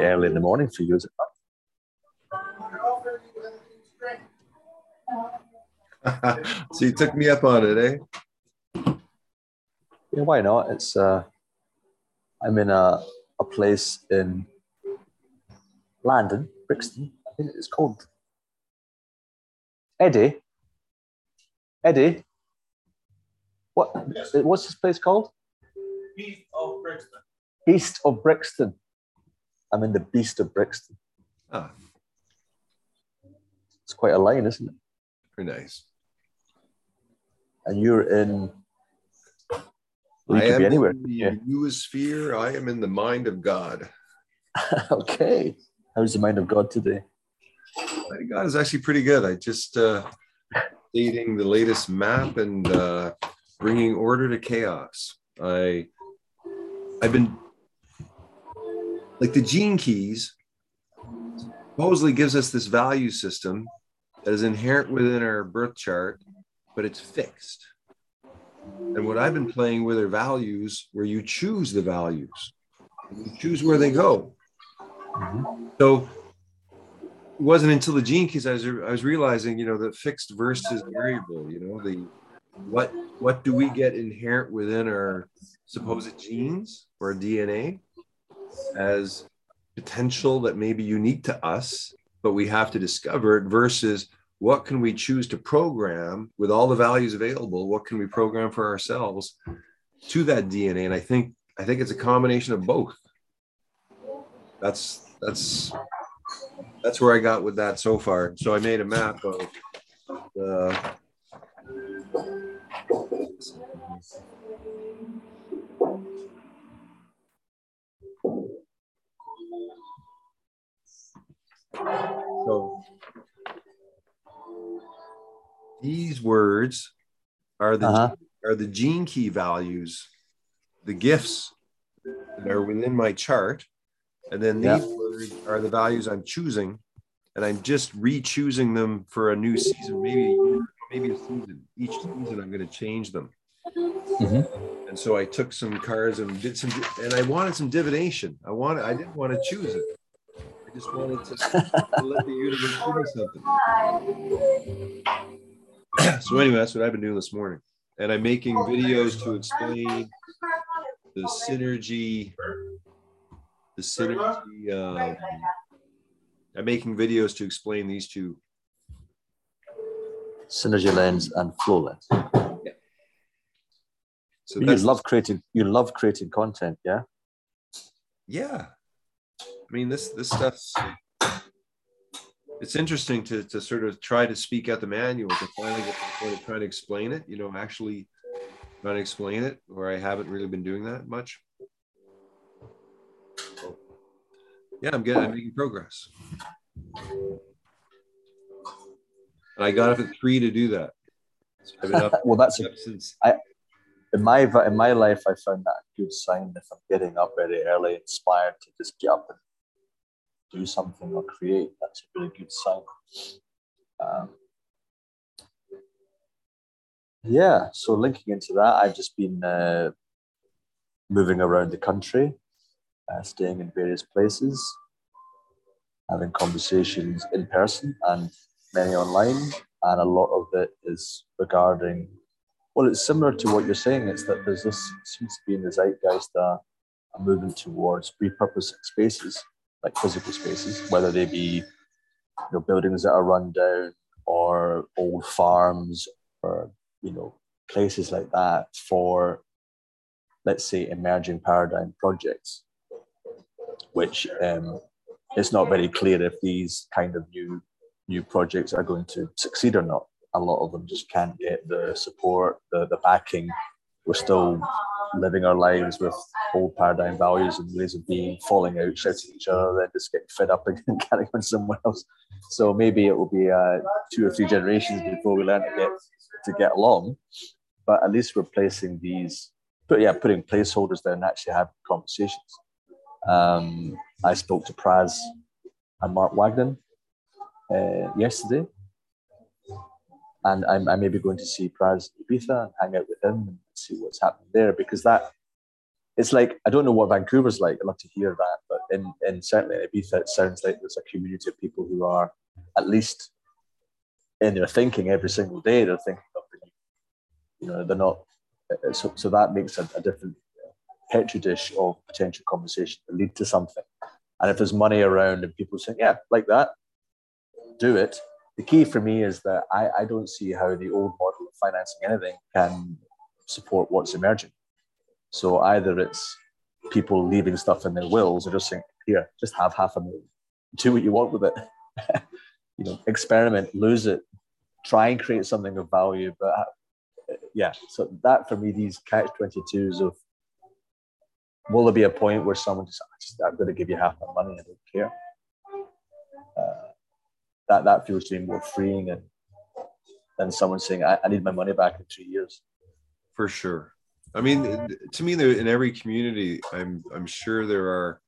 early in the morning for you, is it so you took me up on it, eh? Yeah, why not? It's uh, I'm in a, a place in London, Brixton. I think it's called Eddie. Eddie. What? What's this place called? East of Brixton. East of Brixton. I'm in the beast of Brixton. Ah, It's quite a line, isn't it? very nice. And you're in. Well, you I could am be anywhere. in the Yeah. I am in the mind of God. okay. How's the mind of God today? Mind of God is actually pretty good. I just uh, dating the latest map and uh, bringing order to chaos. I I've been like the gene keys supposedly gives us this value system that is inherent within our birth chart, but it's fixed. And what I've been playing with are values where you choose the values, you choose where they go. Mm-hmm. So it wasn't until the gene keys I was, I was realizing, you know, the fixed versus variable, you know, the what what do we get inherent within our supposed genes or DNA as potential that may be unique to us, but we have to discover it versus what can we choose to program with all the values available? What can we program for ourselves to that DNA? And I think I think it's a combination of both. That's that's that's where I got with that so far. So I made a map of the so these words are the Uh-huh. are the gene key values, the gifts that are within my chart. And then these Yeah. words are the values I'm choosing. And I'm just re-choosing them for a new season, maybe a year, maybe a season. Each season I'm going to change them. Mhm. And so I took some cards and did some and I wanted some divination. I wanted I didn't want to choose it. I just wanted to, to let the universe give me something. so anyway, that's what I've been doing this morning. And I'm making videos to explain the synergy, the synergy. Um, I'm making videos to explain these two. Synergy lens and flow lens. So you love creating. You love creating content, yeah. yeah. I mean, this this stuff's it's interesting to to sort of try to speak out the manual to finally get to the point of trying to explain it. You know, I'm actually trying to explain it, where I haven't really been doing that much. So, yeah, I'm getting I'm making progress. And I got up at three to do that. So I've been up, well, that's a, up since in my in my life. I found that a good sign if I'm getting up very early, inspired to just get up and do something or create. That's a really good sign. Um, yeah. So linking into that, I've just been uh, moving around the country, uh, staying in various places, having conversations in person and many online, and a lot of it is regarding. Well, it's similar to what you're saying. It's that there's this seems to be in the zeitgeist uh, a movement towards repurposing spaces, like physical spaces, whether they be you know buildings that are run down or old farms or you know places like that for let's say emerging paradigm projects which um, it's not very clear if these kind of new new projects are going to succeed or not. A lot of them just can't get the support the, the backing. We're still living our lives with old paradigm values and ways of being falling out shouting at each other then just getting fed up and carrying on somewhere else. So maybe it will be uh, two or three generations before we learn to get to get along. But at least we're placing these but yeah putting placeholders there and actually having conversations. Um, i spoke to praz and mark wagner uh, yesterday. And I'm, I may be going to see Praz Ibiza and hang out with him see what's happening there because that it's like I don't know what Vancouver's like. I'd love to hear that, but in in certainly in Ibiza, it sounds like there's a community of people who are at least in their thinking every single day. They're thinking of you know, they're not. Uh, so, so that makes a, a different petri dish of potential conversation to lead to something. And if there's money around and people saying, "Yeah, like that," do it. The key for me is that I, I don't see how the old model of financing anything can support what's emerging. So either it's people leaving stuff in their wills or just saying, here, just have half a million, do what you want with it. you know, experiment, lose it, try and create something of value. But uh, yeah, so that for me, these catch 22s of will there be a point where someone just, just I'm going to give you half my money, I don't care. Uh, that that feels to me more freeing and than someone saying, I, I need my money back in three years. For sure. I mean, to me, in every community, I'm I'm sure there are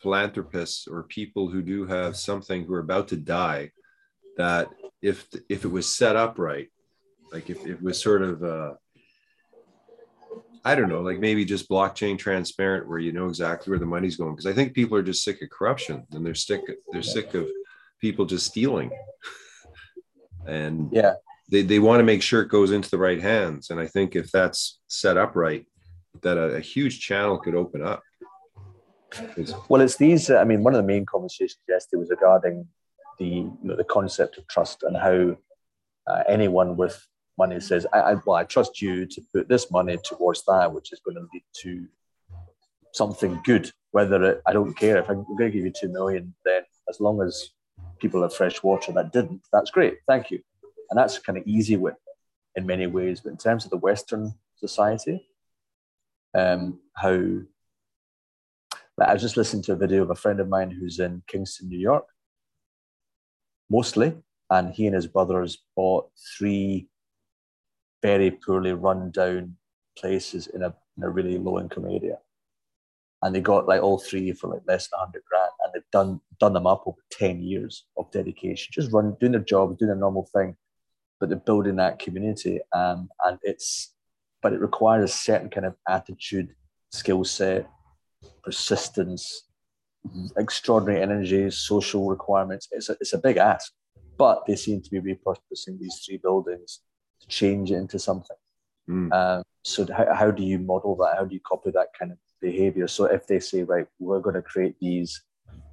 philanthropists or people who do have something who are about to die. That if if it was set up right, like if, it was sort of uh, I don't know, like maybe just blockchain transparent, where you know exactly where the money's going. Because I think people are just sick of corruption and they're sick they're sick of people just stealing. and yeah, they, they want to make sure it goes into the right hands. And I think if that's set up right, that a, a huge channel could open up. It's, well, it's these. Uh, I mean, one of the main conversations yesterday was regarding the you know, the concept of trust and how uh, anyone with money says, I, I, "Well, I trust you to put this money towards that, which is going to lead to something good." Whether it, I don't care if I'm going to give you two million, then as long as people have fresh water that didn't, that's great. Thank you and that's kind of easy with in many ways. But in terms of the Western society, um, how I was just listening to a video of a friend of mine who's in Kingston, New York, mostly, and he and his brothers bought three very poorly run down places in a, in a really low income area. And they got like all three for like less than 100 grand. And they've done, done them up over 10 years of dedication, just run, doing their job, doing their normal thing but they're building that community. Um, and it's, but it requires a certain kind of attitude, skill set, persistence, extraordinary energy, social requirements. It's a, it's a big ask, but they seem to be repurposing these three buildings to change it into something. Mm. Um, so how, how do you model that? How do you copy that kind of behavior? So if they say, right, we're going to create these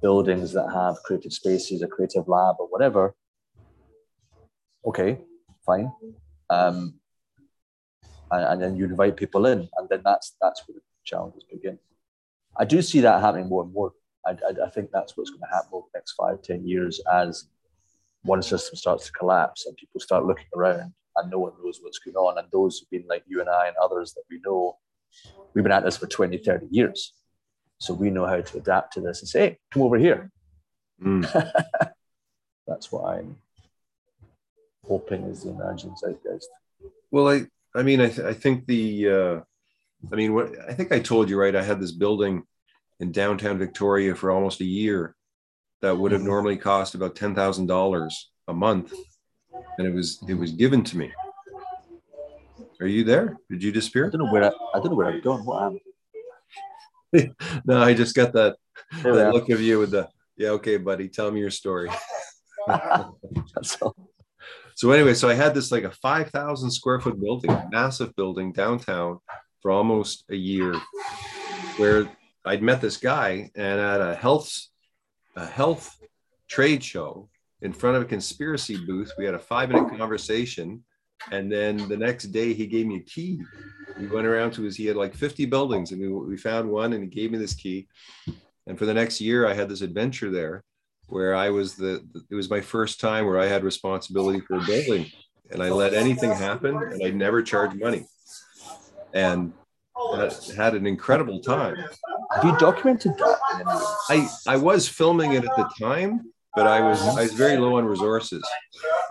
buildings that have creative spaces, a creative lab or whatever, okay, fine. Um, and, and, then you invite people in, and then that's that's where the challenges begin. I do see that happening more and more. I, I, I think that's what's going to happen over the next five, ten years as one system starts to collapse and people start looking around and no one knows what's going on. And those who've been like you and I and others that we know, we've been at this for 20, 30 years. So we know how to adapt to this and say, hey, come over here. Mm. That's what I'm the zeitgeist. Well, I I mean I, th- I think the uh, I mean what I think I told you right. I had this building in downtown Victoria for almost a year that would have mm-hmm. normally cost about ten thousand dollars a month, and it was it was given to me. Are you there? Did you disappear? I don't know where I, I don't know where I've gone. What happened? no, I just got that, that look of you with the yeah. Okay, buddy, tell me your story. That's all. So anyway, so I had this like a 5,000 square foot building, massive building downtown for almost a year where I'd met this guy and at a health, a health trade show in front of a conspiracy booth, we had a five minute conversation. And then the next day he gave me a key. We went around to his, he had like 50 buildings and we, we found one and he gave me this key. And for the next year, I had this adventure there where I was the, it was my first time where I had responsibility for a building and I let anything happen and I never charged money. And had an incredible time. Have you documented that? I, I was filming it at the time, but I was I was very low on resources.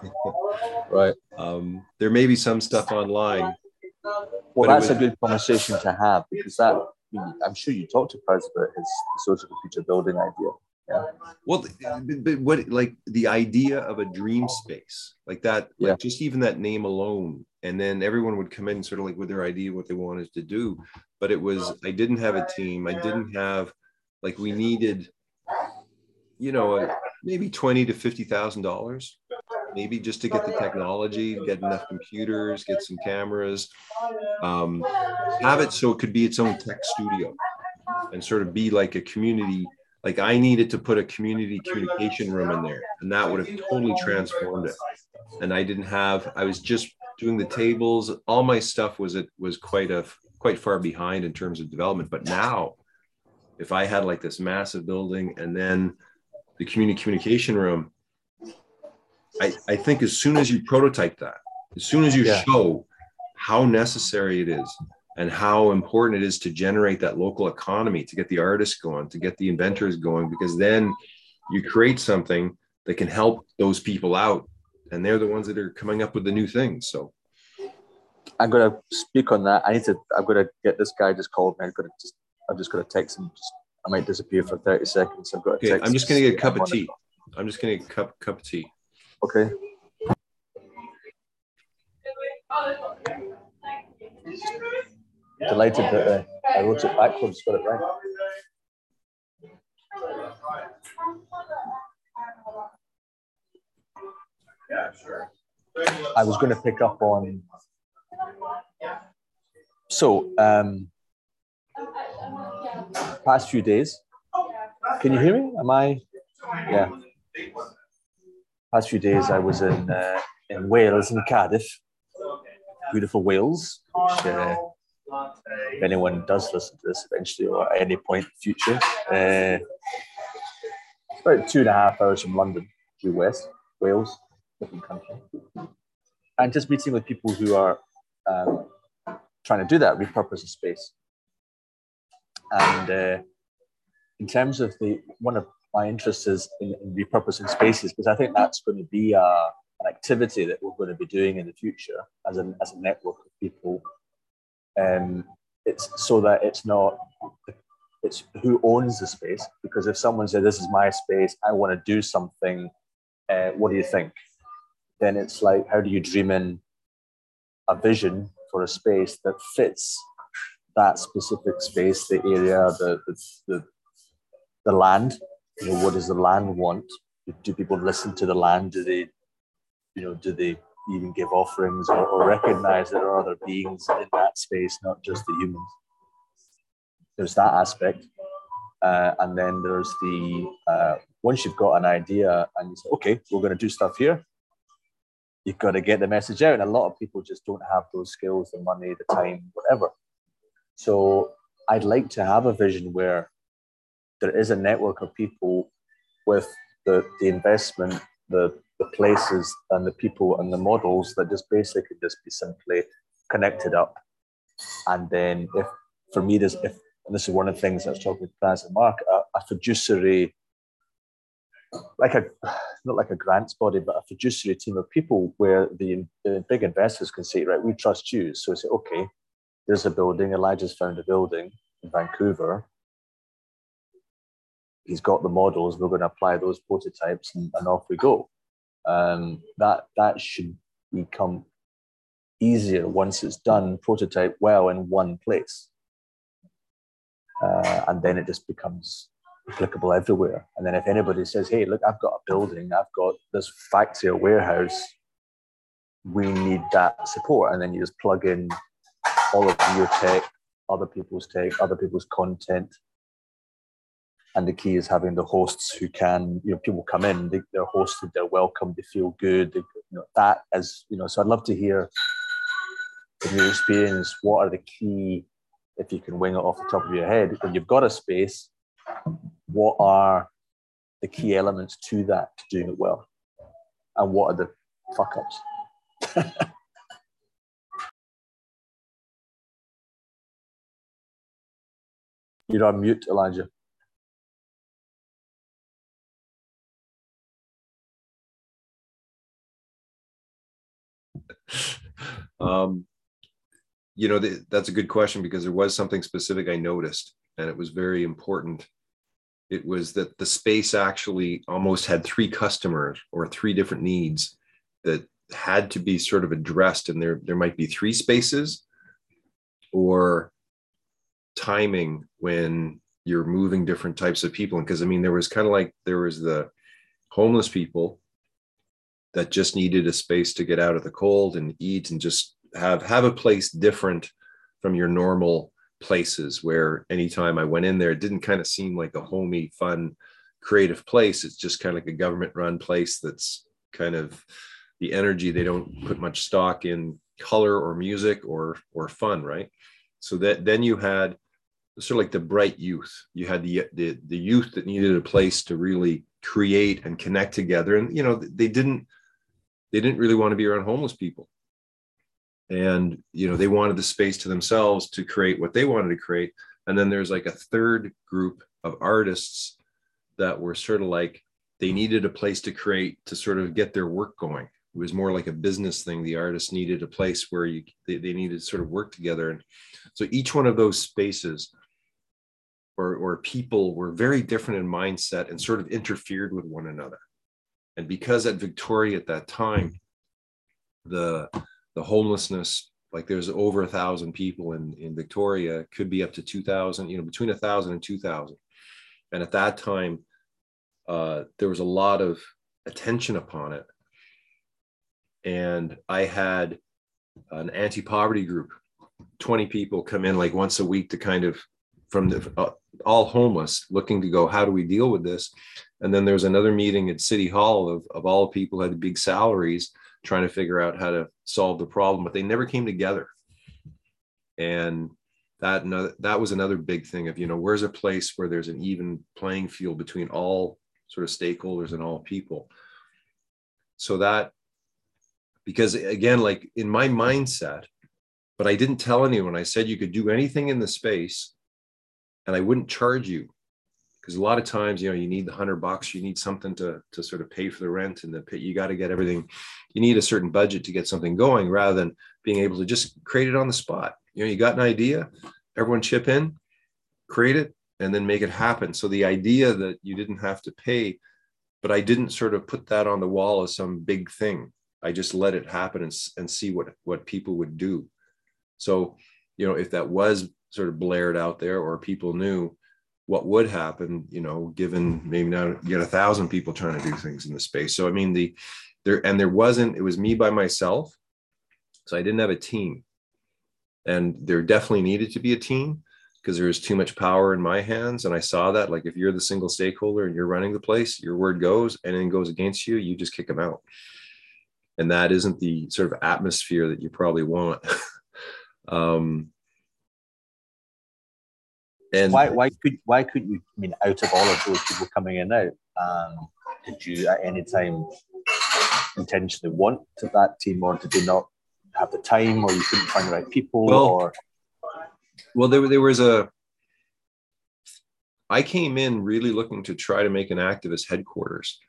right. Um, there may be some stuff online. Well, that's was, a good conversation to have because that I'm sure you talked to Paz about his social future building idea. Well, but what like the idea of a dream space like that, yeah. like just even that name alone, and then everyone would come in sort of like with their idea what they wanted to do. but it was I didn't have a team. I didn't have like we needed, you know, maybe twenty to fifty thousand dollars, maybe just to get the technology, get enough computers, get some cameras, um, have it so it could be its own tech studio, and sort of be like a community. Like I needed to put a community communication room in there, and that would have totally transformed it. And I didn't have. I was just doing the tables. All my stuff was it was quite a quite far behind in terms of development. But now, if I had like this massive building and then the community communication room, I, I think as soon as you prototype that, as soon as you Yeah. show how necessary it is and how important it is to generate that local economy, to get the artists going, to get the inventors going, because then you create something that can help those people out. And they're the ones that are coming up with the new things. So I'm gonna speak on that. I need to. I'm gonna get this guy just called me. I'm gonna just. I'm just gonna text him. Just, I might disappear for 30 seconds. I've got. okay, text I'm just gonna get a cup I'm of on it. tea. I'm just gonna get a cup cup of tea. Okay. Delighted that uh, I wrote it backwards. Got it right. Yeah, sure. I was going to pick up on. So, um, past few days. Can you hear me? Am I? Yeah. Past few days, I was in uh, in Wales, in Cardiff, beautiful Wales. Which, uh, if anyone does listen to this eventually or at any point in the future, uh, it's about two and a half hours from London, due west, Wales, different country and just meeting with people who are um, trying to do that, repurpose a space. And uh, in terms of the one of my interests is in, in repurposing spaces because I think that's going to be uh, an activity that we're going to be doing in the future as a as a network of people. Um, it's so that it's not it's who owns the space because if someone said this is my space, I want to do something. Uh, what do you think? then it's like how do you dream in a vision for a space that fits that specific space the area the the, the, the land you know what does the land want do people listen to the land do they you know do they even give offerings or, or recognize there are other beings in that space not just the humans there's that aspect uh, and then there's the uh, once you've got an idea and you say okay we're going to do stuff here you've got to get the message out. And a lot of people just don't have those skills, the money, the time, whatever. So I'd like to have a vision where there is a network of people with the, the investment, the, the places and the people and the models that just basically just be simply connected up. And then if for me there's if and this is one of the things I was talking with Praz and Mark, a, a fiduciary like a not like a grants body, but a fiduciary team of people where the, the big investors can say, right, we trust you. So say, okay, there's a building. Elijah's found a building in Vancouver. He's got the models. We're going to apply those prototypes, and, and off we go. Um, that that should become easier once it's done. Prototype well in one place, uh, and then it just becomes applicable everywhere. And then if anybody says, hey, look, I've got a building, I've got this factory or warehouse, we need that support. And then you just plug in all of your tech, other people's tech, other people's content. And the key is having the hosts who can, you know, people come in, they, they're hosted, they're welcome, they feel good. They, you know, that as, you know, so I'd love to hear from your experience, what are the key, if you can wing it off the top of your head, when you've got a space, what are the key elements to that to doing it well and what are the fuck ups you're on mute elijah Um, you know, th- that's a good question because there was something specific I noticed, and it was very important. It was that the space actually almost had three customers or three different needs that had to be sort of addressed, and there there might be three spaces, or timing when you're moving different types of people And because i mean there was kind of like there was the homeless people that just needed a space to get out of the cold and eat and just have have a place different from your normal places where anytime i went in there it didn't kind of seem like a homey fun creative place. It's just kind of like a government run place that's kind of the energy they don't put much stock in color or music or or fun right? So that then you had sort of like the bright youth. You had the, the the youth that needed a place to really create and connect together, and you know they didn't they didn't really want to be around homeless people, and you know they wanted the space to themselves to create what they wanted to create. And then there's like a third group of artists that were sort of like they needed a place to create to sort of get their work going. It was more like a business thing. The artists needed a place where you they, they needed to sort of work together. And so each one of those spaces or, or people were very different in mindset and sort of interfered with one another. And because at Victoria at that time, the the homelessness, like there's over a thousand people in, in Victoria, could be up to 2,000, you know, between a thousand and 2,000. And at that time, uh, there was a lot of attention upon it. And I had an anti poverty group, 20 people come in like once a week to kind of from the, uh, all homeless looking to go how do we deal with this and then there's another meeting at city hall of, of all people had big salaries trying to figure out how to solve the problem but they never came together. And that that was another big thing of you know where's a place where there's an even playing field between all sort of stakeholders and all people? So that because again like in my mindset but i didn't tell anyone i said you could do anything in the space and I wouldn't charge you because a lot of times, you know, you need the hundred bucks, you need something to to sort of pay for the rent and the pit you got to get everything. You need a certain budget to get something going rather than being able to just create it on the spot. You know, you got an idea, everyone chip in, create it, and then make it happen. So the idea that you didn't have to pay, but I didn't sort of put that on the wall as some big thing. I just let it happen and, and see what what people would do. So, you know, if that was sort of blared out there or people knew what would happen you know given maybe now get a thousand people trying to do things in the space. So i mean the there and there wasn't it was me by myself so i didn't have a team. And there definitely needed to be a team because there was too much power in my hands and i saw that like if you're the single stakeholder and you're running the place your word goes and then goes against you you just kick them out. And that isn't the sort of atmosphere that you probably want. Um, and why why could why couldn't you? I mean, out of all of those people coming in out, um, did you at any time intentionally want to that team, or did they not have the time, or you couldn't find the right people, well, or? Well, there there was a. I came in really looking to try to make an activist headquarters,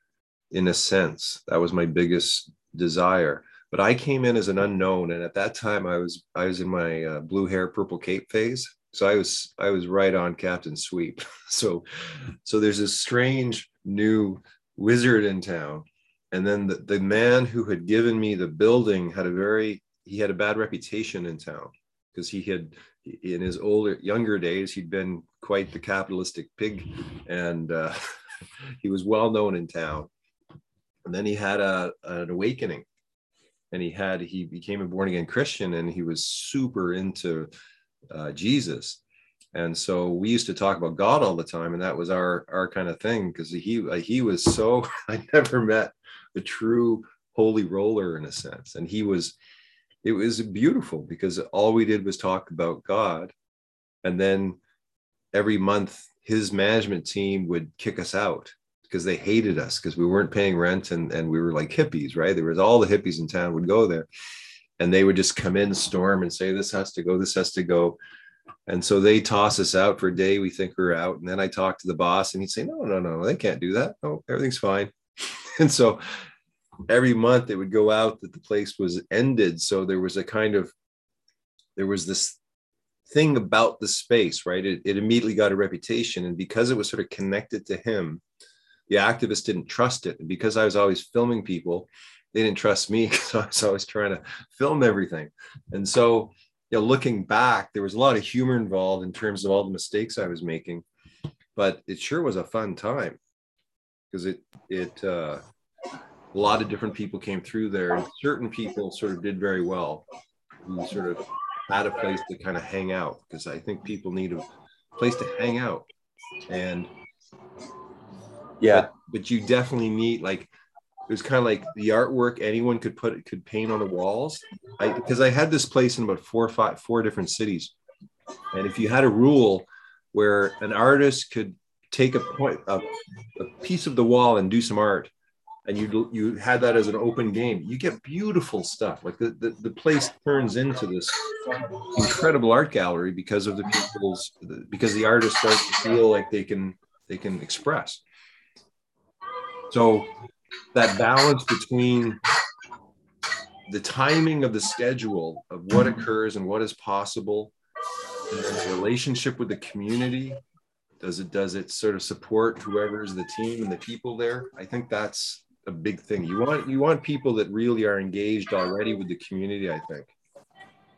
in a sense. That was my biggest desire. But I came in as an unknown, and at that time, I was I was in my uh, blue hair, purple cape phase so i was i was right on captain sweep. So so there's this strange new wizard in town. And then the, the man who had given me the building had a very he had a bad reputation in town because he had in his older younger days he'd been quite the capitalistic pig and uh, he was well known in town. And then he had a, an awakening and he had he became a born again christian and he was super into uh, Jesus. And so we used to talk about God all the time, and that was our our kind of thing because he he was so I never met a true holy roller in a sense, and he was it was beautiful because all we did was talk about God, and then every month his management team would kick us out because they hated us because we weren't paying rent and, and we were like hippies, right? There was all the hippies in town would go there and they would just come in storm and say this has to go this has to go. And so they toss us out for a day. We think we're out. And then i talk to the boss and he'd say no no no they can't do that. No everything's fine. And so every month it would go out that the place was ended. So there was a kind of there was this thing about the space right? It, it immediately got a reputation. And because it was sort of connected to him the activists didn't trust it. And because i was always filming people they didn't trust me because I was always trying to film everything. And so you know, looking back, there was a lot of humor involved in terms of all the mistakes I was making, but it sure was a fun time because it it uh, a lot of different people came through there, and certain people sort of did very well, who sort of had a place to kind of hang out because I think people need a place to hang out, and Yeah. but, but you definitely need like it was kind of like the artwork anyone could put could paint on the walls. Because i had this place in about four or five four different cities. And if you had a rule where an artist could take a point a, a piece of the wall and do some art and you you had that as an open game you get beautiful stuff. Like the, the, the place turns into this incredible art gallery because of the people's because the artists start to feel like they can they can express. So that balance between the timing of the schedule of what occurs and what is possible the relationship with the community does it does it sort of support whoever is the team and the people there? I think that's a big thing. You want you want people that really are engaged already with the community i think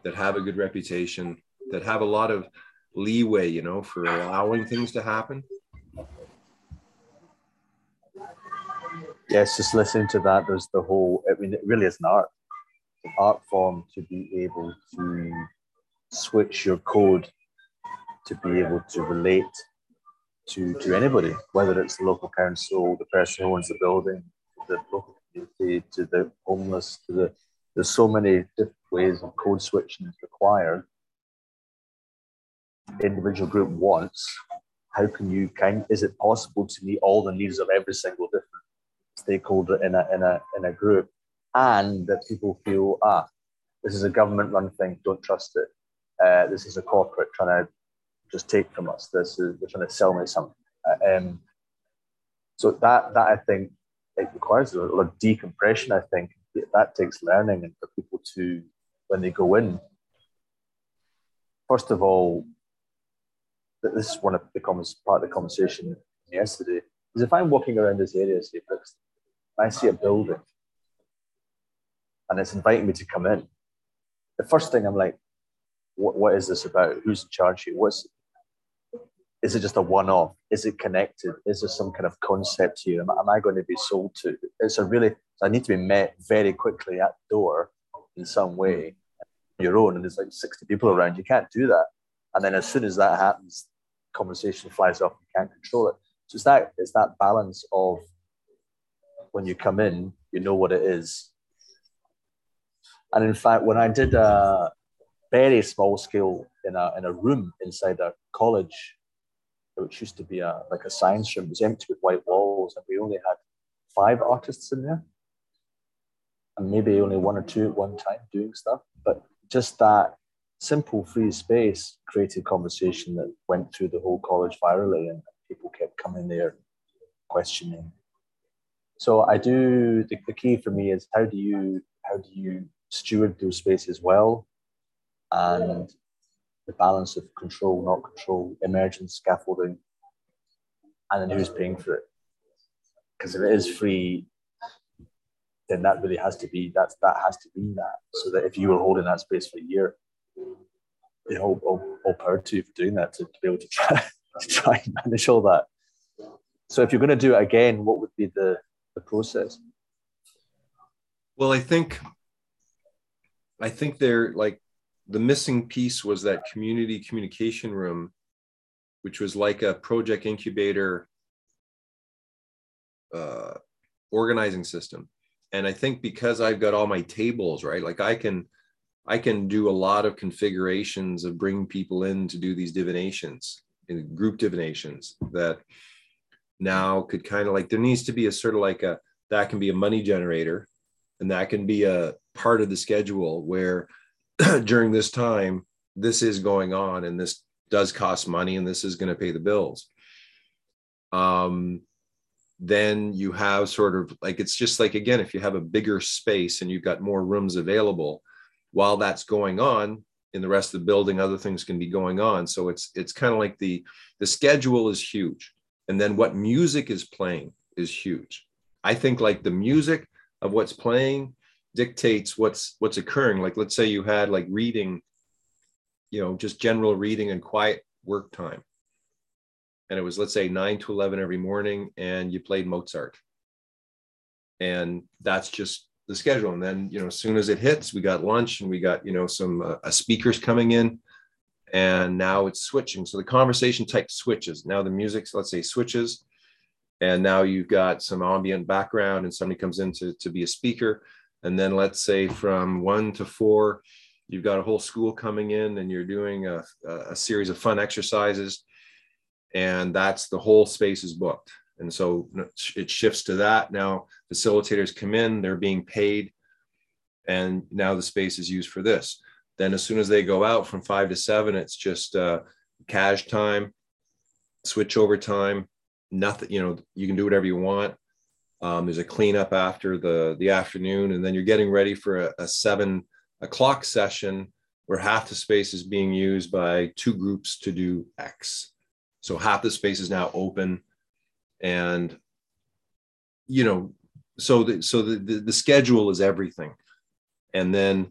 that have a good reputation that have a lot of leeway you know for allowing things to happen yes, just listening to that, there's the whole, I mean, it really is an art, an art form to be able to switch your code to be able to relate to, to anybody, whether it's the local council, the person who owns the building, the local community, to the homeless, to the, there's so many different ways of code switching is required. Individual group wants, how can you kind, is it possible to meet all the needs of every single different stakeholder in a in a in a group, and that people feel ah, this is a government run thing, don't trust it. Uh, this is a corporate trying to just take from us. This is they're trying to sell me something. Uh, um, so that that I think it requires a lot of decompression. I think that takes learning and for people to when they go in. First of all, this is one of the comments part of the conversation yesterday. Is if I'm walking around this area, say, Brixton, I see a building and it's inviting me to come in, the first thing I'm like, what, what is this about? Who's in charge here? What's is it just a one-off? Is it connected? Is there some kind of concept here? Am, am I going to be sold to? It's a really I need to be met very quickly at the door in some way. Your own, and there's like 60 people around. You can't do that. And then as soon as that happens, conversation flies off. You can't control it. So it's that it's that balance of when you come in, you know what it is. And in fact, when I did a very small scale in a in a room inside a college, which used to be a like a science room, it was empty with white walls, and we only had five artists in there, and maybe only one or two at one time doing stuff. But just that simple free space created conversation that went through the whole college virally, and people kept coming there questioning so I do the, the key for me is how do you how do you steward those spaces well and the balance of control, not control, emergence, scaffolding, and then who's paying for it. Because if it is free, then that really has to be that's that has to be that. So that if you were holding that space for a year, you know, all, all power to you for doing that to, to be able to try to try and manage all that. So if you're going to do it again, what would be the the process? Well, I think I think they're like the missing piece was that community communication room, which was like a project incubator uh, organizing system. And I think because I've got all my tables, right? Like I can I can do a lot of configurations of bringing people in to do these divinations in group divinations that now could kind of like there needs to be a sort of like a that can be a money generator and that can be a part of the schedule where during this time this is going on and this does cost money and this is going to pay the bills. Um then you have sort of like it's just like again if you have a bigger space and you've got more rooms available while that's going on in the rest of the building other things can be going on. So it's it's kind of like the the schedule is huge and then what music is playing is huge i think like the music of what's playing dictates what's what's occurring like let's say you had like reading you know, just general reading and quiet work time. And it was, let's say, nine to 11 every morning, and you played Mozart. And that's just the schedule. And then, you know, as soon as it hits, we got lunch and we got, you know, some uh, speakers coming in. And now it's switching. So the conversation type switches. Now the music, let's say, switches. And now you've got some ambient background and somebody comes in to, to be a speaker. And then let's say from one to four, you've got a whole school coming in and you're doing a, a series of fun exercises and that's the whole space is booked and so it shifts to that now facilitators come in they're being paid and now the space is used for this then as soon as they go out from five to seven it's just uh, cash time switch over time nothing you know you can do whatever you want um, there's a cleanup after the the afternoon and then you're getting ready for a, a seven o'clock session where half the space is being used by two groups to do X. So half the space is now open, and you know, so the, so the, the, the schedule is everything, and then,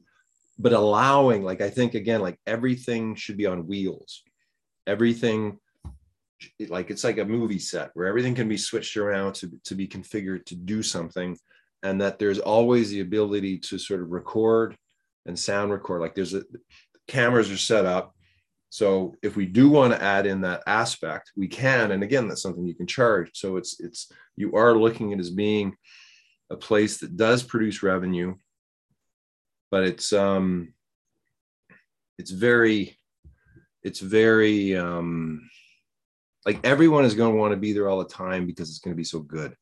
but allowing like I think again like everything should be on wheels, everything like it's like a movie set where everything can be switched around to, to be configured to do something and that there's always the ability to sort of record and sound record. Like there's a cameras are set up. So if we do want to add in that aspect, we can. And again, that's something you can charge. So it's it's you are looking at as being a place that does produce revenue, but it's um it's very it's very um like everyone is going to want to be there all the time because it's going to be so good.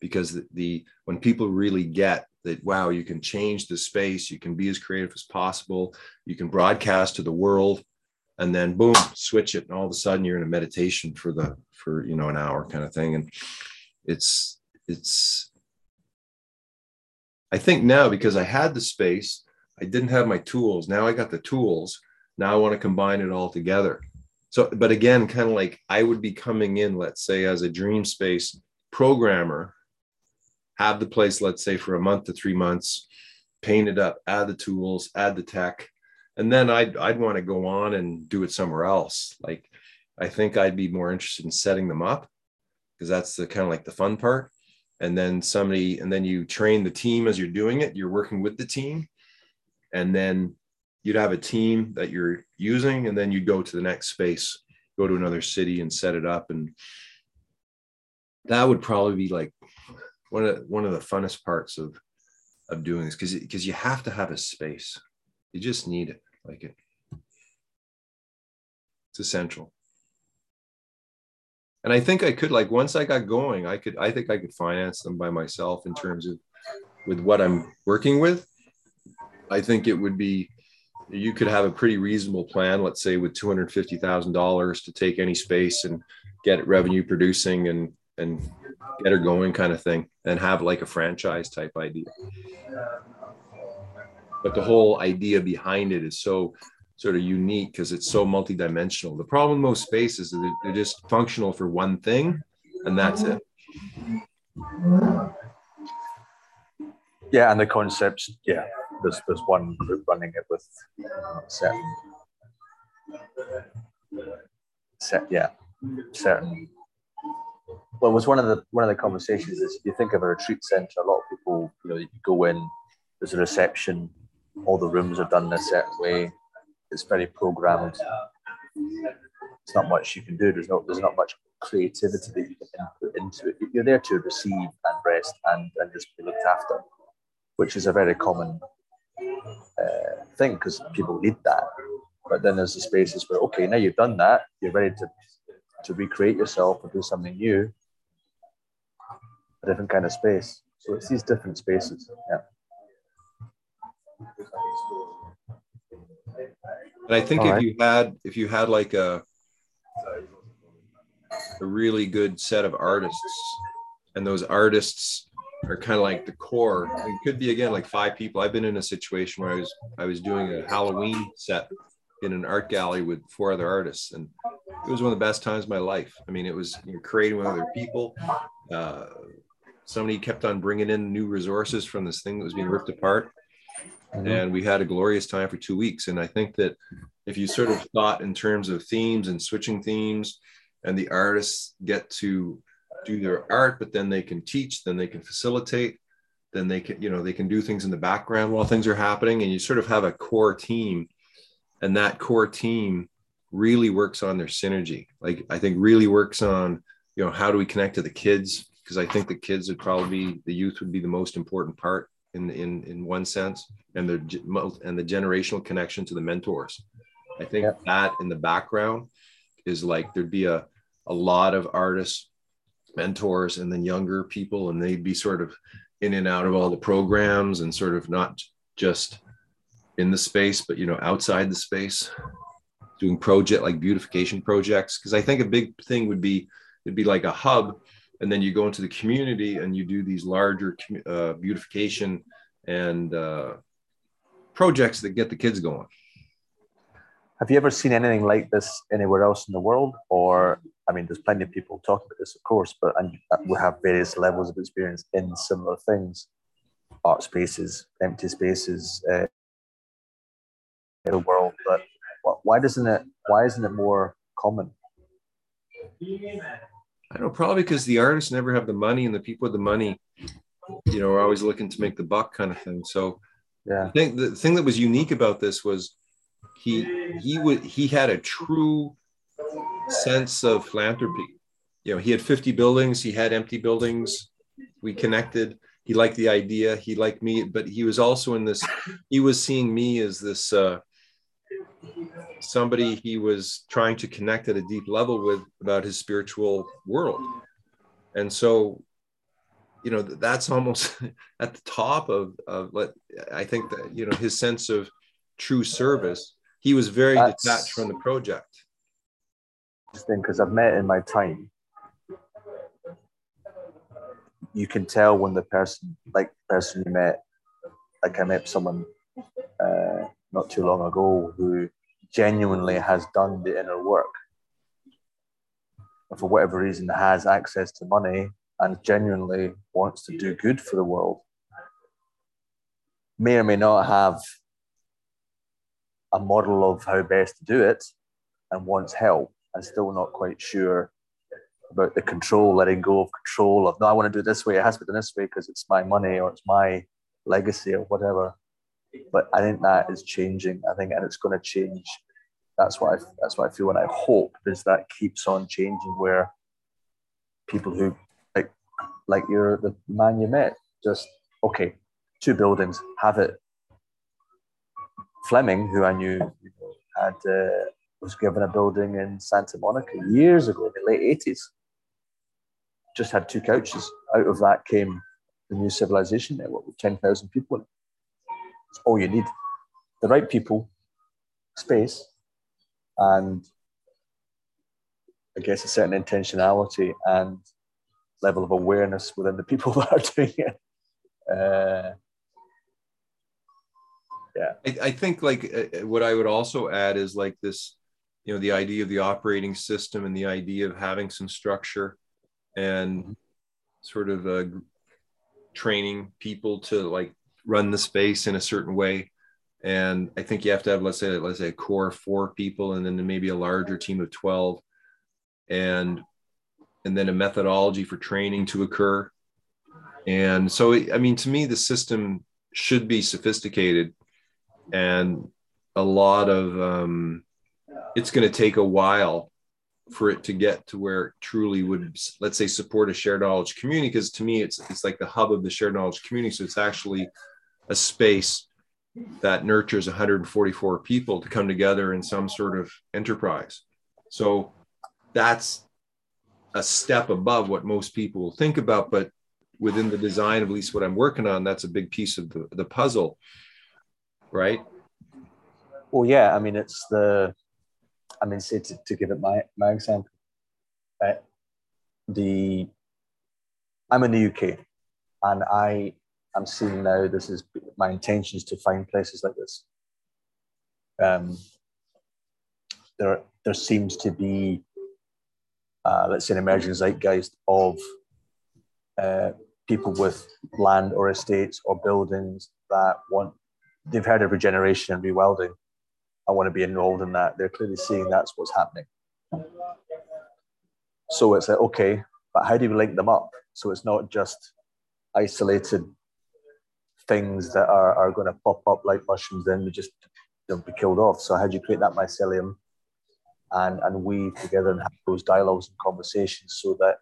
Because the, the when people really get that wow you can change the space you can be as creative as possible you can broadcast to the world and then boom switch it and all of a sudden you're in a meditation for the for you know an hour kind of thing and it's it's i think now because i had the space i didn't have my tools now i got the tools now i want to combine it all together so but again kind of like i would be coming in let's say as a dream space programmer have the place, let's say, for a month to three months, paint it up, add the tools, add the tech, and then I'd I'd want to go on and do it somewhere else. Like I think I'd be more interested in setting them up because that's the kind of like the fun part. And then somebody, and then you train the team as you're doing it. You're working with the team, and then you'd have a team that you're using, and then you'd go to the next space, go to another city, and set it up. And that would probably be like one of one of the funnest parts of of doing this because because you have to have a space. You just need it, like it. It's essential. And I think I could like once I got going, I could I think I could finance them by myself in terms of with what I'm working with. I think it would be you could have a pretty reasonable plan, let's say with two hundred fifty thousand dollars to take any space and get it revenue producing and and get her going kind of thing and have like a franchise type idea but the whole idea behind it is so sort of unique because it's so multidimensional. The problem with most spaces is they're just functional for one thing and that's it. Yeah and the concepts yeah there's there's one group running it with uh, certain set. Yeah certain well, it was one of the one of the conversations is if you think of a retreat center, a lot of people, you know, you go in, there's a reception, all the rooms are done in a certain way, it's very programmed. It's not much you can do. There's not there's not much creativity that you can input into it. You're there to receive and rest and, and just be looked after, which is a very common uh, thing because people need that. But then there's the spaces where okay, now you've done that, you're ready to to recreate yourself or do something new a different kind of space. So it's these different spaces. Yeah. And I think All if right. you had if you had like a a really good set of artists, and those artists are kind of like the core. It could be again like five people. I've been in a situation where I was I was doing a Halloween set in an art gallery with four other artists, and it was one of the best times of my life. I mean, it was you know, creating with other people, uh, somebody kept on bringing in new resources from this thing that was being ripped apart and we had a glorious time for two weeks. And I think that if you sort of thought in terms of themes and switching themes, and the artists get to do their art, but then they can teach, then they can facilitate, then they can, you know, they can do things in the background while things are happening, and you sort of have a core team, and that core team really works on their synergy. Like I think really works on, you know, how do we connect to the kids? Because I think the kids would probably be the youth would be the most important part in in in one sense, and the and the generational connection to the mentors. I think yeah. that in the background is like there'd be a a lot of artists, mentors, and then younger people, and they'd be sort of in and out of all the programs and sort of not just in the space, but you know, outside the space, doing project like beautification projects. Because I think a big thing would be it'd be like a hub, and then you go into the community and you do these larger uh, beautification and uh, projects that get the kids going. Have you ever seen anything like this anywhere else in the world? Or, I mean, there's plenty of people talking about this, of course, but and we have various levels of experience in similar things art spaces, empty spaces, uh, the world. But why doesn't it, why isn't it more common? I don't know, probably because the artists never have the money and the people with the money, you know, are always looking to make the buck kind of thing. So, yeah, I think the thing that was unique about this was he he would he had a true sense of philanthropy. You know, he had 50 buildings, he had empty buildings. We connected. He liked the idea. He liked me, but he was also in this. He was seeing me as this uh, somebody he was trying to connect at a deep level with about his spiritual world, and so you know that's almost at the top of of what I think that you know his sense of true service he was very That's detached from the project. Interesting, because I've met in my time. You can tell when the person, like the person you met, like I met someone uh, not too long ago who genuinely has done the inner work. And for whatever reason, has access to money and genuinely wants to do good for the world. May or may not have a model of how best to do it and wants help and still not quite sure about the control, letting go of control of no, I want to do it this way. It has to be done this way because it's my money or it's my legacy or whatever. But I think that is changing. I think, and it's going to change. That's what I, that's what I feel, and I hope is that keeps on changing. Where people who like like you're the man you met, just okay, two buildings, have it Flemming, who I knew had uh, was given a building in Santa Monica years ago in the late eighties. Just had two couches. Out of that came the new civilization network with ten thousand people. All you need: the right people, space, and I guess a certain intentionality and level of awareness within the people that are doing it. Uh, yeah I, I think like uh, uh, what i would also add is like this you know the idea of the operating system and the idea of having some structure and mm-hmm. sort of uh, training people to like run the space in a certain way. And i think you have to have let's say let's say a core four people and then maybe a larger team of 12 and and then a methodology for training to occur. And so i mean to me the system should be sophisticated. And a lot of um, it's going to take a while for it to get to where it truly would let's say support a shared knowledge community because to me it's it's like the hub of the shared knowledge community. So it's actually a space that nurtures 144 people to come together in some sort of enterprise so that's a step above what most people will think about but within the design of at least what i'm working on that's a big piece of the, the puzzle right? Well, yeah. I mean, it's the. I mean, to, to give it my my example, right? The. I'm in the UK, and I am seeing now. This is my intentions to find places like this. Um, there, there seems to be, uh, let's say, an emerging zeitgeist of uh, people with land or estates or buildings that want they've heard of regeneration and rewilding. I want to be enrolled in that. They're clearly seeing that's what's happening. So it's like, okay, but how do we link them up? So it's not just isolated things that are, are going to pop up like mushrooms, then we just don't be killed off. So how do you create that mycelium and, and weave together and have those dialogues and conversations so that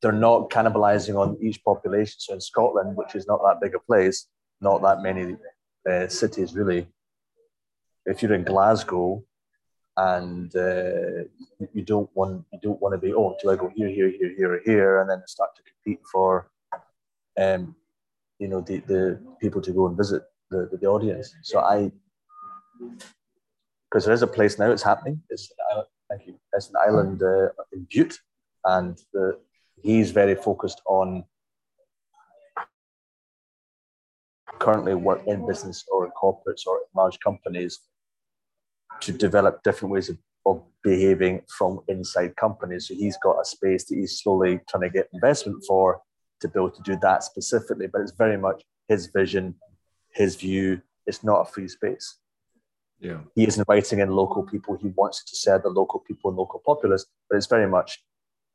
they're not cannibalizing on each population. So in Scotland, which is not that big a place, not that many uh, cities really. If you're in Glasgow and uh, you don't want you don't want to be oh do I go here here here here here and then start to compete for um, you know the, the people to go and visit the, the, the audience. So I because there is a place now it's happening. It's an island, thank you. It's an island uh, in Bute, and the he's very focused on currently work in business or in corporates or in large companies to develop different ways of, of behaving from inside companies. So he's got a space that he's slowly trying to get investment for to be able to do that specifically. But it's very much his vision, his view. It's not a free space. Yeah. He is inviting in local people. He wants to serve the local people and local populace, but it's very much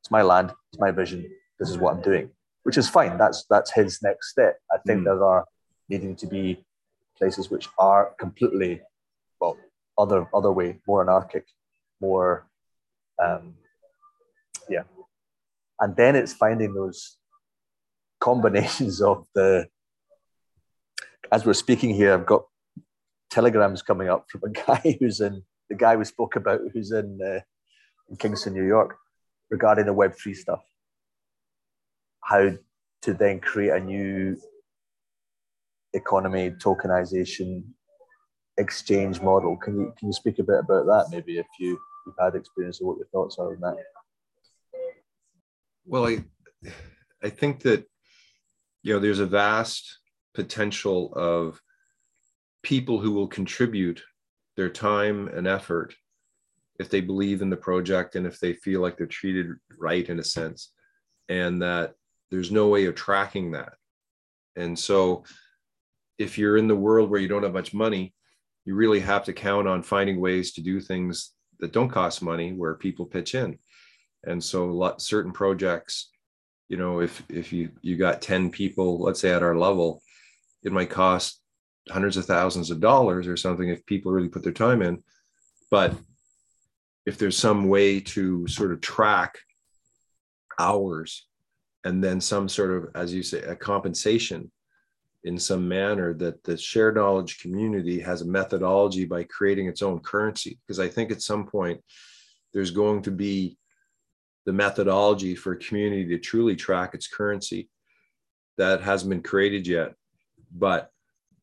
it's my land, it's my vision. This is what I'm doing, which is fine. That's that's his next step. I think mm. there are needing to be places which are completely, well, other other way, more anarchic, more, um, yeah. And then it's finding those combinations of the. As we're speaking here, I've got telegrams coming up from a guy who's in the guy we spoke about, who's in, uh, in Kingston, New York regarding the Web3 stuff. How to then create a new economy, tokenization, exchange model. Can you can you speak a bit about that maybe if you, you've had experience of what your thoughts are on that? Well, I I think that you know there's a vast potential of people who will contribute their time and effort if they believe in the project and if they feel like they're treated right in a sense and that there's no way of tracking that. And so if you're in the world where you don't have much money you really have to count on finding ways to do things that don't cost money where people pitch in. And so lot, certain projects you know if if you you got 10 people let's say at our level it might cost hundreds of thousands of dollars or something if people really put their time in. But if there's some way to sort of track hours and then some sort of as you say a compensation in some manner that the shared knowledge community has a methodology by creating its own currency. Because i think at some point there's going to be the methodology for a community to truly track its currency that hasn't been created yet but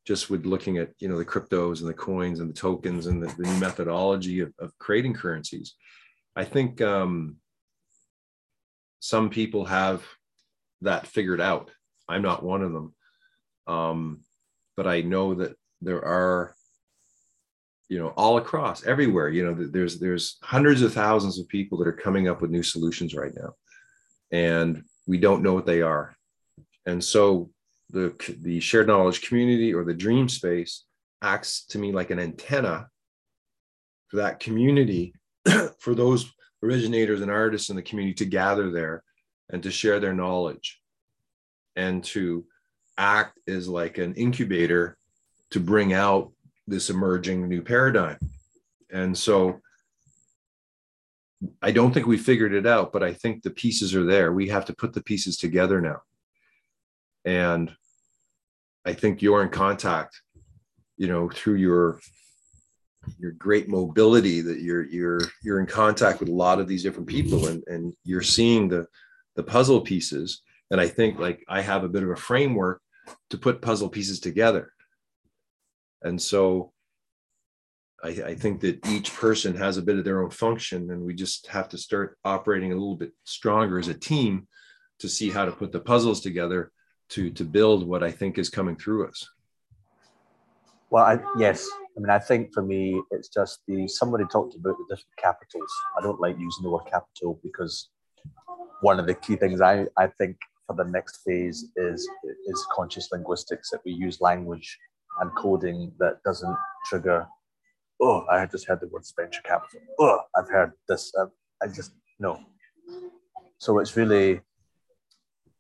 just with looking at you know the cryptos and the coins and the tokens and the, the new methodology of, of, creating currencies i think um, some people have that figured out. I'm not one of them. Um, but i know that there are you know all across everywhere you know there's there's hundreds of thousands of people that are coming up with new solutions right now. And we don't know what they are. And so the, the shared knowledge community or the dream space acts to me like an antenna for that community, for those originators and artists in the community to gather there and to share their knowledge and to act as like an incubator to bring out this emerging new paradigm. And so I don't think we figured it out, but I think the pieces are there. We have to put the pieces together now. And I think you're in contact, you know, through your your great mobility that you're you're you're in contact with a lot of these different people and and you're seeing the the puzzle pieces and i think like i have a bit of a framework to put puzzle pieces together and so I, I think that each person has a bit of their own function and we just have to start operating a little bit stronger as a team to see how to put the puzzles together to to build what I think is coming through us. Well, I, yes, I mean I think for me it's just the somebody talked about the different capitals. I don't like using the word capital because one of the key things I, I think for the next phase is is conscious linguistics that we use language and coding that doesn't trigger. Oh, I just heard the word venture capital. Oh, I've heard this. I just no. So it's really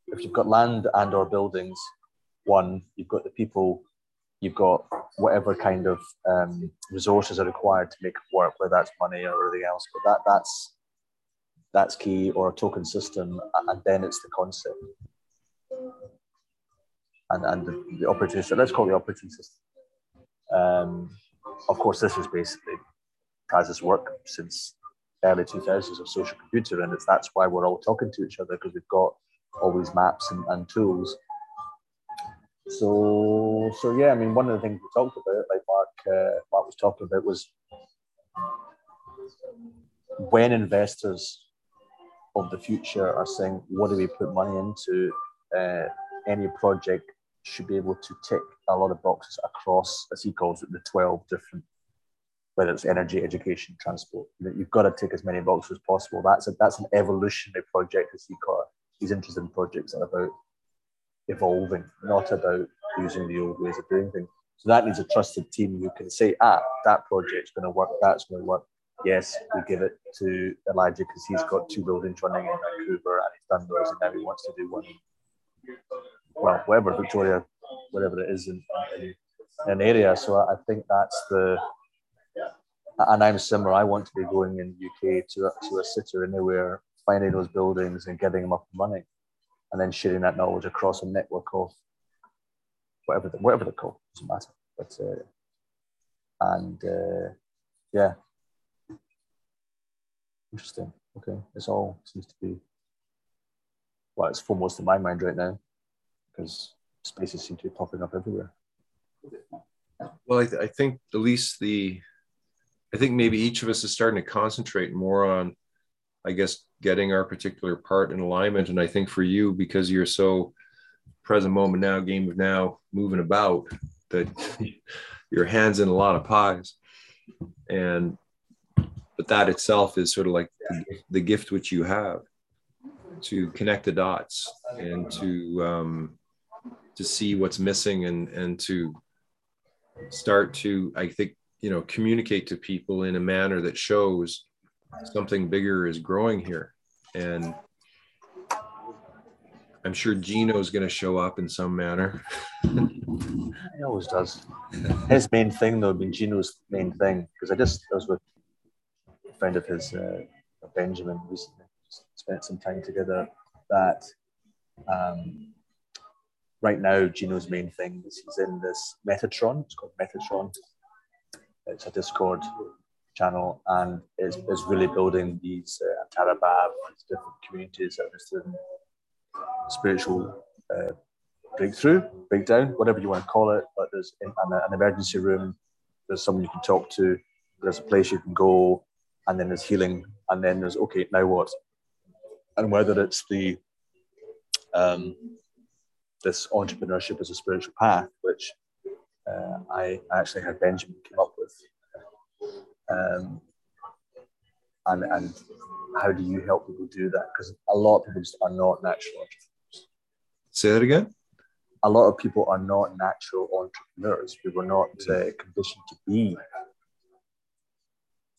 if you've got land and or buildings, one, you've got the people, you've got whatever kind of um, resources are required to make it work, whether that's money or anything else. But that that's that's key, or a token system, and then it's the concept and and the, the operating system. Let's call it the operating system. Um, of course, this is basically Praz's work since early 2000s of social computer, and it's that's why we're all talking to each other because we've got all these maps and, and tools. So so yeah, I mean, one of the things we talked about, like Mark uh, Mark was talking about, was when investors of the future are saying, what do we put money into? Uh, any project should be able to tick a lot of boxes across, as he calls it, the 12 different, whether it's energy, education, transport. You've got to tick as many boxes as possible. That's a, that's an evolutionary project, as he calls it. He's interested in projects that are about evolving, not about using the old ways of doing things. So that needs a trusted team who can say, ah, that project's going to work, that's going to work. Yes, we give it to Elijah because he's got two buildings running in Vancouver and he's done those and now he wants to do one well, wherever Victoria, whatever it is in, in, an area. So I think that's the, and I'm similar. I want to be going in UK to to a city or anywhere, finding those buildings and getting them up and running, and then sharing that knowledge across a network of whatever the, whatever they're called doesn't matter. But uh, and uh, yeah, interesting. Okay, this all seems to be well, it's foremost in my mind right now because spaces seem to be popping up everywhere. Well, I, th- I, think at least the, I think maybe each of us is starting to concentrate more on, I guess, getting our particular part in alignment. And I think for you, because you're so present moment now, game of now, moving about, that your hands in a lot of pies. And, but that itself is sort of like the, the gift which you have to connect the dots and to um, to see what's missing and and to start to i think you know communicate to people in a manner that shows something bigger is growing here. And i'm sure gino's going to show up in some manner. He always does. His main thing though been gino's main thing because i just I was with a friend of his uh, benjamin recently. Spent some time together. That um, right now, Gino's main thing is he's in this Metatron. It's called Metatron. It's a Discord channel and is, is really building these uh, Antarabab, these different communities that are interested in spiritual uh, breakthrough, breakdown, whatever you want to call it. But there's an, an emergency room, there's someone you can talk to, there's a place you can go, and then there's healing, and then there's okay, now what? And whether it's the um, this entrepreneurship as a spiritual path, which uh, I actually had Benjamin come up with. Um, and, and how do you help people do that? Because a lot of people just are not natural entrepreneurs. Say that again. A lot of people are not natural entrepreneurs. We were not uh, conditioned to be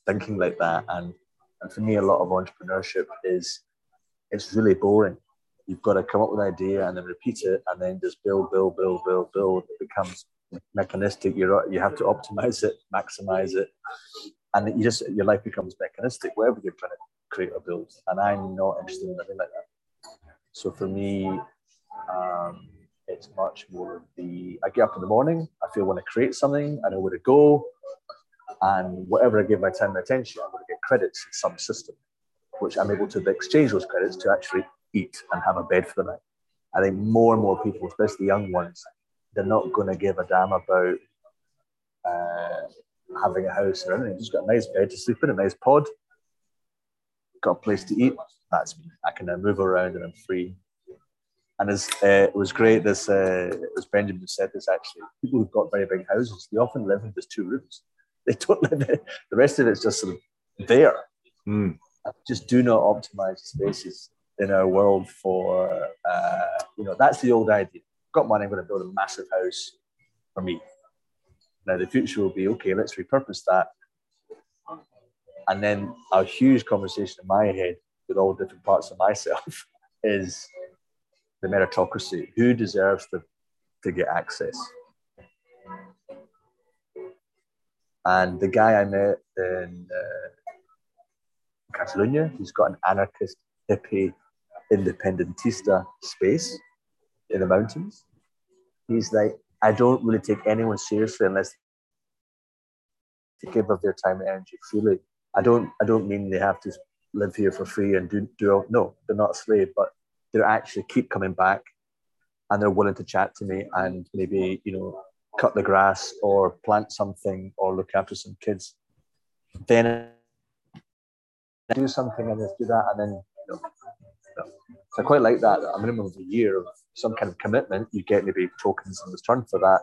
thinking like that. And, and for me, a lot of entrepreneurship is it's really boring you've got to come up with an idea and then repeat it and then just build, build, build, build, build. It becomes mechanistic. You're, you have to optimize it, maximize it, and you just your life becomes mechanistic. Wherever you're trying to create or build, and I'm not interested in living like that. So for me, um, it's much more of the I get up in the morning. I feel I create something, I know where to go, and whatever I give my time and attention, I'm going to get credits in some system, which I'm able to exchange those credits to actually eat and have a bed for the night. I think more and more people, especially young ones, they're not going to give a damn about uh, having a house or anything. Just got a nice bed to sleep in, a nice pod, got a place to eat. That's me. I can now move around and I'm free. And as, uh, it was great. This uh, it was Benjamin said this actually. People who've got very big houses, they often live in just two rooms. They don't live in the rest of it's just sort of there. Mm. Just do not optimize spaces in our world for uh, you know that's the old idea. Got money, I'm going to build a massive house for me. Now the future will be okay. Let's repurpose that. And then a huge conversation in my head with all different parts of myself is the meritocracy. Who deserves to, to get access? And the guy I met in uh, Catalonia, he's got an anarchist, hippie, independentista space in the mountains. He's like, I don't really take anyone seriously unless they give of their time and energy freely. I don't I don't mean they have to live here for free and do do no, they're not a slave, but they actually keep coming back and they're willing to chat to me and maybe, you know, cut the grass or plant something or look after some kids. Then do something and just do that and then you know, so I quite like that. A minimum of a year of some kind of commitment, you get maybe tokens in return for that.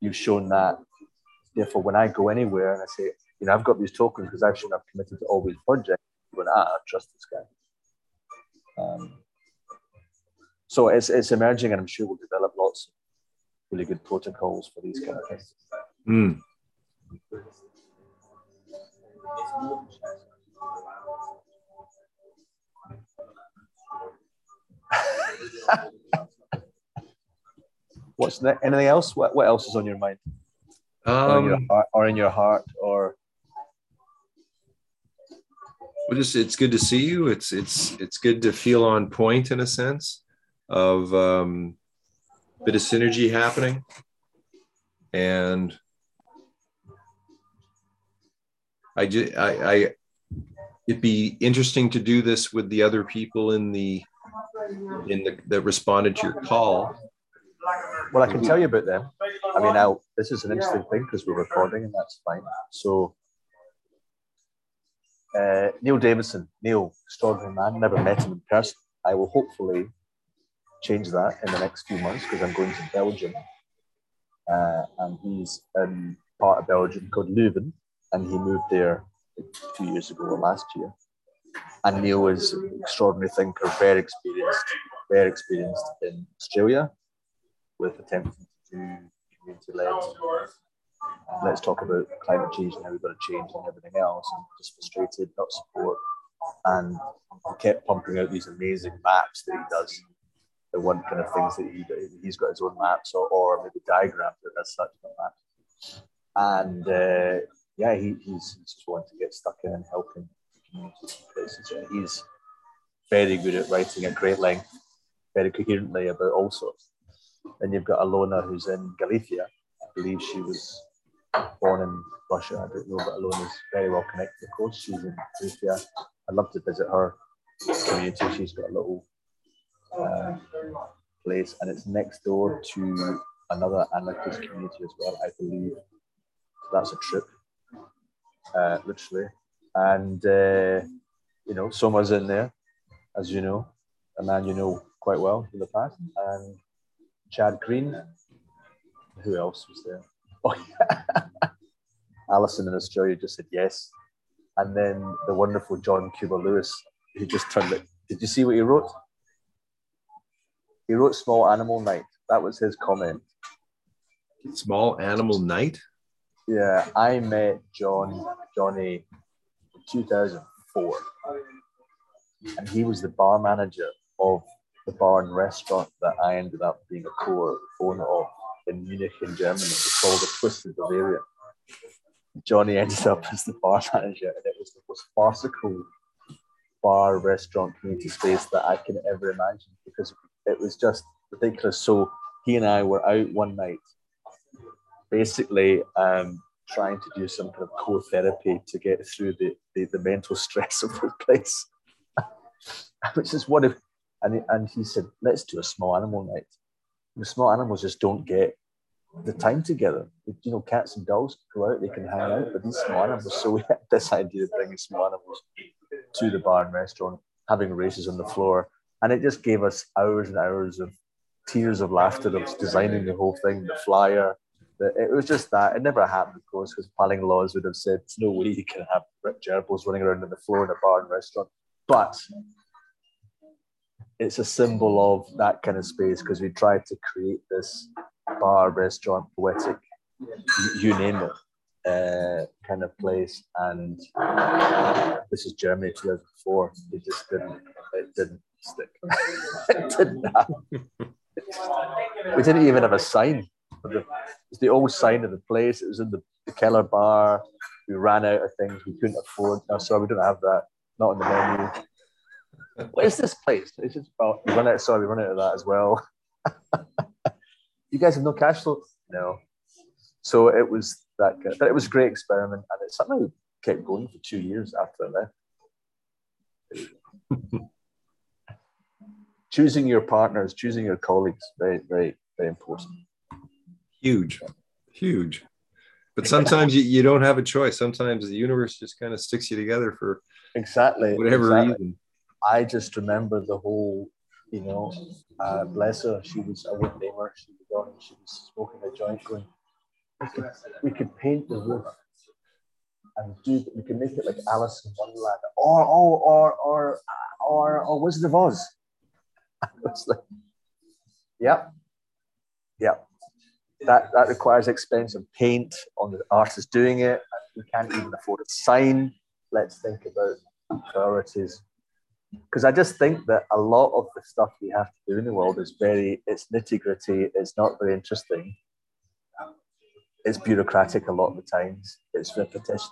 You've shown that. Therefore, when I go anywhere and I say, you know, I've got these tokens because I've shown I've committed to all these projects, when ah, I trust this guy. Um, so it's, it's emerging, and I'm sure we'll develop lots of really good protocols for these kind of things. Mm. What's that? Anything else? What, what else is on your mind? Um, or, in your heart, or in your heart, or well, just it's good to see you. It's it's it's good to feel on point in a sense of um, bit of synergy happening, and I just I, I it'd be interesting to do this with the other people in the in the that responded to your call. Well, I can tell you about them. I mean, now this is an interesting thing because we're recording, and that's fine. So, uh, Neil Davidson, Neil, extraordinary man. Never met him in person. I will hopefully change that in the next few months because I'm going to Belgium, uh, and he's in part of Belgium called Leuven, and he moved there two years ago or last year. And Neil is an extraordinary thinker, very experienced, very experienced in Australia, with attempting to do community led. Let's talk about climate change and how we've got to change and everything else, and just frustrated, not support. And he kept pumping out these amazing maps that he does. The one kind of things that he he's got his own maps or, or maybe diagrams that as such maps. And uh, yeah, he, he's, he's just wanting to get stuck in and helping communities and places. And he's very good at writing at great length, very coherently about all sorts. Then you've got Alona, who's in Galicia. I believe she was born in Russia. I don't know, but Alona's very well connected, of course. She's in Galicia. I'd love to visit her community. She's got a little uh, place, and it's next door to another anarchist community as well, I believe. So that's a trip, uh, literally. And, uh, you know, Soma's in there, as you know, a man you know quite well in the past. And Chad Green. Who else was there? Oh, yeah. Alison in Australia just said yes. And then the wonderful John Cuba Lewis, who just turned it. Did you see what he wrote? He wrote Small Animal Night. That was his comment. Small Animal Night? Yeah, I met John, Johnny in 2004. And he was the bar manager of the bar and restaurant that I ended up being a core owner of in Munich in Germany. It's called the Twisted Bavaria. Johnny ended up as the bar manager, and it was the most farcical bar, restaurant, community space that I can ever imagine because it was just ridiculous. So he and I were out one night, basically um, trying to do some kind of core therapy to get through the, the, the mental stress of the place, which is one of and he, and he said, let's do a small animal night. The small animals just don't get the time together. You know, cats and dogs go out, they can hang out, but these small animals. So we had this idea of bringing small animals to the bar and restaurant, having races on the floor, and it just gave us hours and hours of tears of laughter of designing the whole thing, the flyer. It was just that. It never happened, of course, because planning laws would have said, no way you can have gerbils running around on the floor in a bar and restaurant." But it's a symbol of that kind of space because we tried to create this bar restaurant poetic you name it, uh, kind of place. And this is Germany 2004. It just didn't, it didn't stick. it didn't. We didn't even have a sign. It was the old sign of the place. It was in the, the Keller bar. We ran out of things we couldn't afford. No, sorry, we don't have that. Not on the menu. What is this place? It's just about we run out. Sorry, we run out of that as well. you guys have no cash flow? No. So it was that good. But it was a great experiment and it somehow kept going for two years after I left. choosing your partners, choosing your colleagues, very, very, very important. Huge, huge. But sometimes you, you don't have a choice. Sometimes the universe just kind of sticks you together for exactly whatever exactly. reason. I just remember the whole, you know, uh, bless her. She was, I wouldn't name her. She was on, she was smoking a joint going, we could, we could paint the roof and do, we can make it like Alice in Wonderland or, or, or, or, or, or Wizard of Oz. I was like, yep, yep. That, that requires expensive paint on the artist doing it. We can't even afford a sign. Let's think about priorities because I just think that a lot of the stuff we have to do in the world is very, it's nitty gritty, it's not very interesting. It's bureaucratic a lot of the times, it's repetition.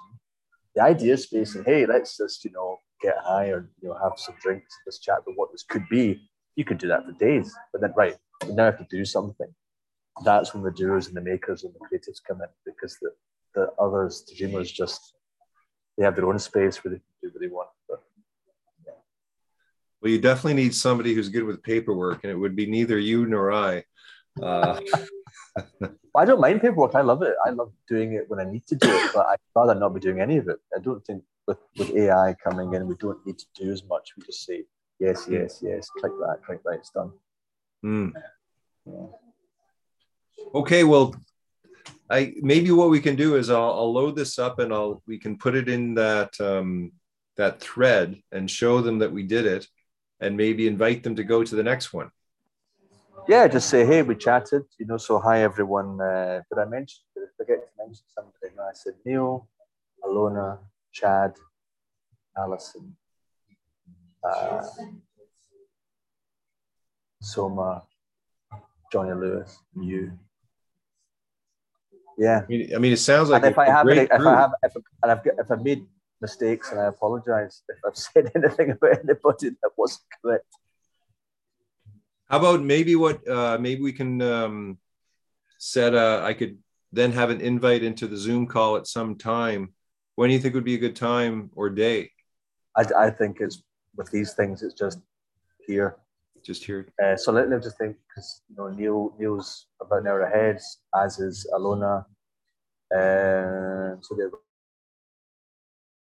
The idea space and hey, let's just, you know, get high or, you know, have some drinks, let's chat about what this could be. You could do that for days, but then, right, now have to do something. That's when the doers and the makers and the creatives come in because the, the others, the dreamers, just, they have their own space where they can do what they want. But Well, you definitely need somebody who's good with paperwork, and it would be neither you nor I. Uh, I don't mind paperwork. I love it. I love doing it when I need to do it, but I'd rather not be doing any of it. I don't think with, with AI coming in, we don't need to do as much. We just say, yes, yes, yes, click that, click that, it's done. hmm. Yeah. Okay, well, I maybe what we can do is I'll, I'll load this up and I'll we can put it in that um, that thread and show them that we did it, and maybe invite them to go to the next one. Yeah, just say, hey, we chatted, you know, so hi everyone. Uh, did I mention, did I forget to mention something? I said Neil, Alona, Chad, Alison, uh, Soma, Johnny Lewis, you. Yeah. I mean, I mean, it sounds like and if I have if. I have if, and I've got- if I've made mistakes and I apologize if I've said anything about anybody that wasn't correct. How about maybe what uh, maybe we can um, set a I could then have an invite into the Zoom call at some time. When do you think would be a good time or day? I, I think it's with these things, it's just here. Just here. Uh, so let me just think because you know Neil Neil's about an hour ahead, as is Alona. Uh, so they're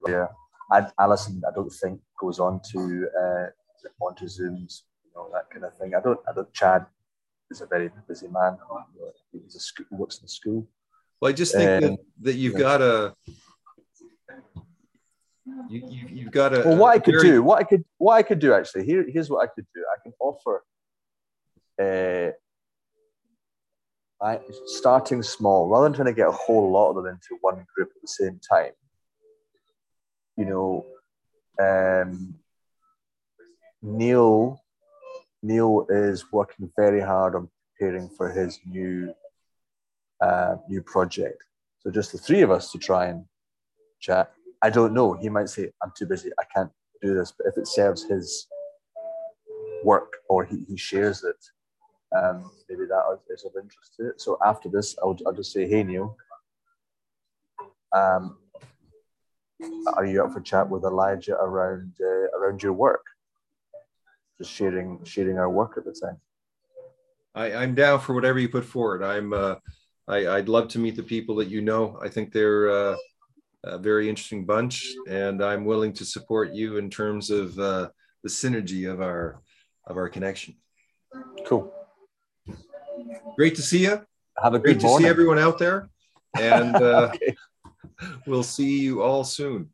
yeah. And Alison, I don't think goes on to uh, onto Zooms, you know that kind of thing. I don't. I don't. Chad is a very busy man. He's a school, works in school. Well, I just think that, Um, that you've yeah. got a you, you you've got a Well, what I could very- do, what I could, what I could do actually, here, here's what I could do. I can offer, uh, I starting small, rather than trying to get a whole lot of them into one group at the same time. You know, um, Neil, Neil is working very hard on preparing for his new, uh, new project. So just the three of us to try and chat. I don't know. He might say, I'm too busy. I can't do this. But if it serves his work or he, he shares it, um, maybe that is of interest to it. So after this, I'll, I'll just say, hey, Neil, um, are you up for chat with Elijah around uh, around your work? Just sharing sharing our work at the time. I, I'm down for whatever you put forward. I'm uh, I, I'd love to meet the people that you know. I think they're uh, a very interesting bunch, and I'm willing to support you in terms of uh, the synergy of our of our connection. Cool. Great to see you. Have a Great good to see everyone out there, and uh, Okay. We'll see you all soon.